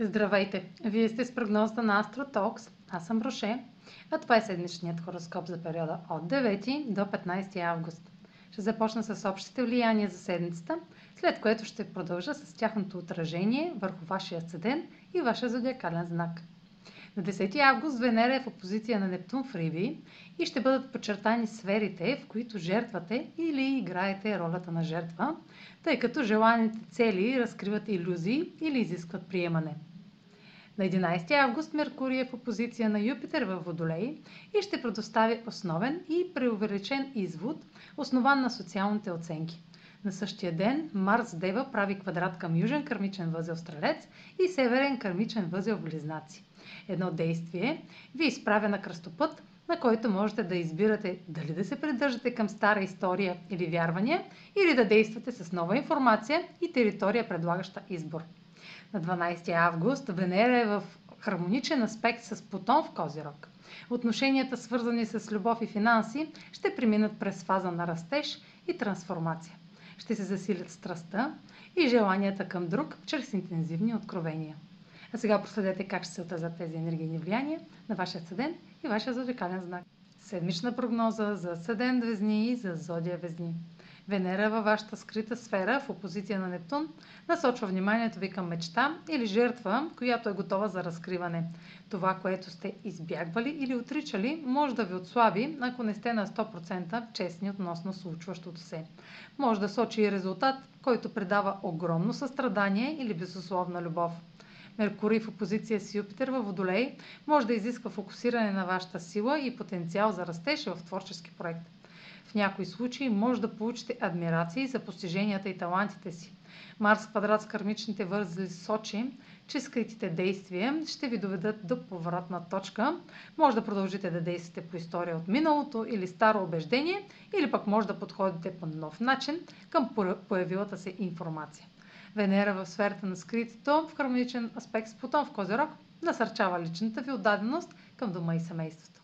Здравейте! Вие сте с прогнозата на AstroTalks. Аз съм Роше, а това е седмичният хороскоп за периода от 9 до 15 август. Ще започна с общите влияния за седмицата, след което ще продължа с тяхното отражение върху вашия седен и вашия зодиакален знак. На 10 август Венера е в опозиция на Нептун в Риби и ще бъдат подчертани сферите, в които жертвате или играете ролята на жертва, тъй като желаните цели разкриват иллюзии или изискват приемане. На 11 август Меркурий е в опозиция на Юпитер във Водолей и ще предостави основен и преувеличен извод, основан на социалните оценки. На същия ден Марс Дева прави квадрат към южен кърмичен възел Стрелец и северен кърмичен възел Близнаци. Едно действие ви изправя на кръстопът, на който можете да избирате дали да се придържате към стара история или вярвания, или да действате с нова информация и територия, предлагаща избор. На 12 август Венера е в хармоничен аспект с Плутон в Козирог. Отношенията, свързани с любов и финанси, ще преминат през фаза на растеж и трансформация. Ще се засилят страстта и желанията към друг чрез интензивни откровения. А сега проследете как ще се отразят тези енергийни влияния на вашия съден и вашия зодиакален знак. Седмична прогноза за съден Везни и за Зодия Везни. Венера във вашата скрита сфера в опозиция на Нептун насочва вниманието ви към мечта или жертва, която е готова за разкриване. Това, което сте избягвали или отричали, може да ви отслаби, ако не сте на 100% честни относно случващото се. Може да сочи и резултат, който предава огромно състрадание или безусловна любов. Меркурий в опозиция с Юпитер във Водолей може да изисква фокусиране на вашата сила и потенциал за растеж в творчески проект. В някои случаи може да получите адмирации за постиженията и талантите си. Марс квадрат с кармичните вързли сочи, че скритите действия ще ви доведат до повратна точка. Може да продължите да действате по история от миналото или старо убеждение, или пък може да подходите по нов начин към появилата се информация. Венера в сферата на скритото в хармоничен аспект с Плутон в Козерог насърчава личната ви отдаденост към дома и семейството.